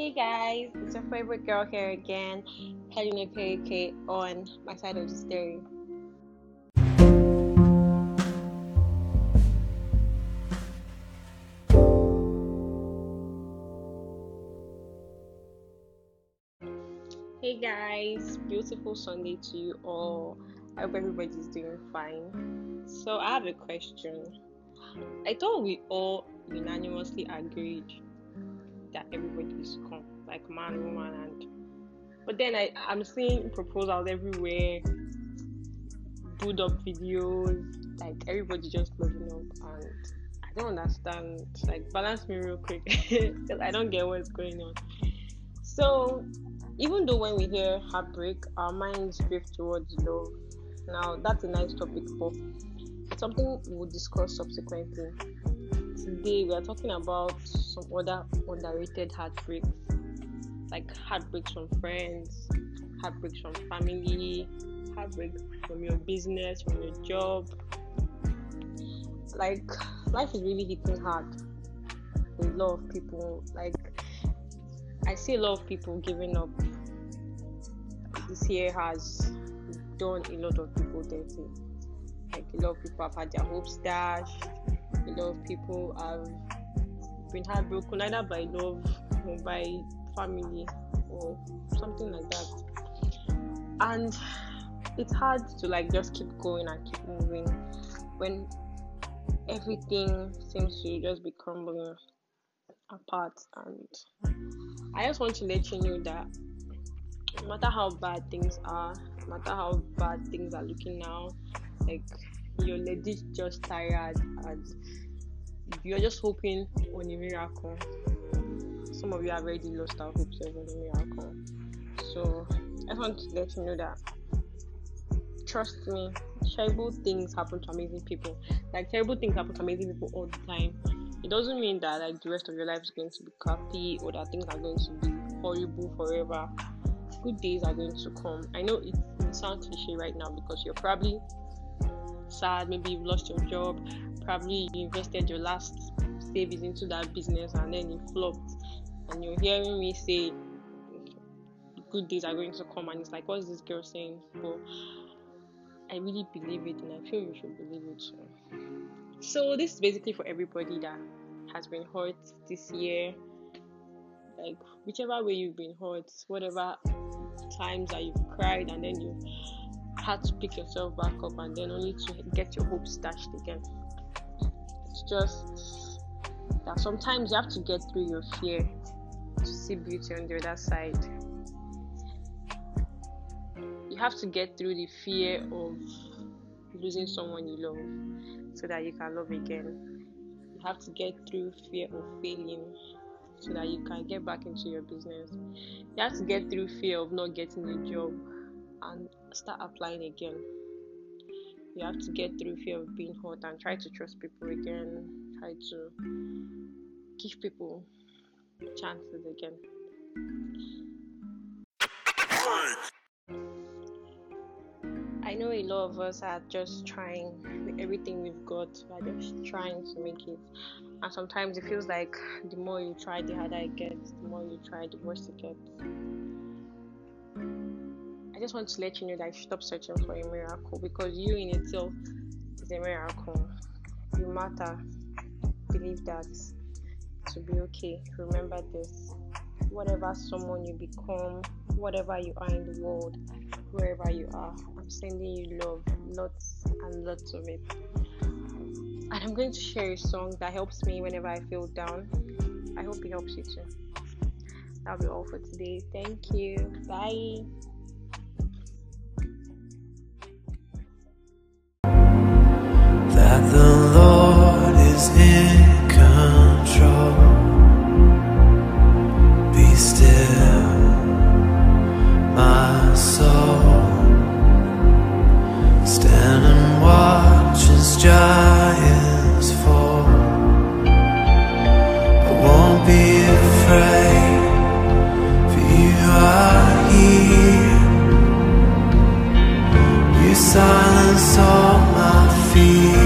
Hey guys, it's your favorite girl here again, Helena Perike on my side of the story. Hey guys, beautiful Sunday to you all. I hope everybody's doing fine. So, I have a question. I thought we all unanimously agreed everybody is come, like man, woman, and but then I I'm seeing proposals everywhere, put up videos, like everybody just loving up, and I don't understand. Like balance me real quick, because I don't get what's going on. So even though when we hear heartbreak, our minds drift towards love. Now that's a nice topic, but something we'll discuss subsequently today mm. we are talking about some other underrated heartbreaks, like heartbreaks from friends, heartbreaks from family, heartbreak from your business, from your job. Like life is really hitting hard a lot of people. Like I see a lot of people giving up. This year has done a lot of people dirty. Like a lot of people have had their hopes dashed a lot of people have been heartbroken either by love or by family or something like that. And it's hard to like just keep going and keep moving when everything seems to just be crumbling apart and I just want to let you know that no matter how bad things are, no matter how bad things are looking now, like you're legit just tired and you're just hoping on a miracle. Some of you have already lost our hopes on a miracle. So I want to let you know that trust me, terrible things happen to amazing people. Like terrible things happen to amazing people all the time. It doesn't mean that like the rest of your life is going to be crappy or that things are going to be horrible forever. Good days are going to come. I know it, it sounds cliche right now because you're probably sad, maybe you've lost your job, probably you invested your last savings into that business and then it flopped, and you're hearing me say good days are going to come, and it's like, what's this girl saying? But I really believe it, and I feel you should believe it too. So, this is basically for everybody that has been hurt this year. Like, whichever way you've been hurt, whatever times that you've cried, and then you had to pick yourself back up and then only to get your hopes dashed again. It's just that sometimes you have to get through your fear to see beauty on the other side. You have to get through the fear of losing someone you love so that you can love again. You have to get through fear of failing so that you can get back into your business. You have to get through fear of not getting a job and start applying again. You have to get through fear of being hurt and try to trust people again. Try to give people chances again. I know a lot of us are just trying with everything we've got. We're just trying to make it. And sometimes it feels like the more you try, the harder it gets. The more you try, the worse it gets. I just want to let you know that you stop searching for a miracle because you in itself is a miracle. You matter. Believe that to be okay. Remember this. Whatever someone you become, whatever you are in the world, wherever you are, I'm sending you love, lots and lots of it. And I'm going to share a song that helps me whenever I feel down. I hope it helps you too. That'll be all for today. Thank you. Bye. soul, my feet.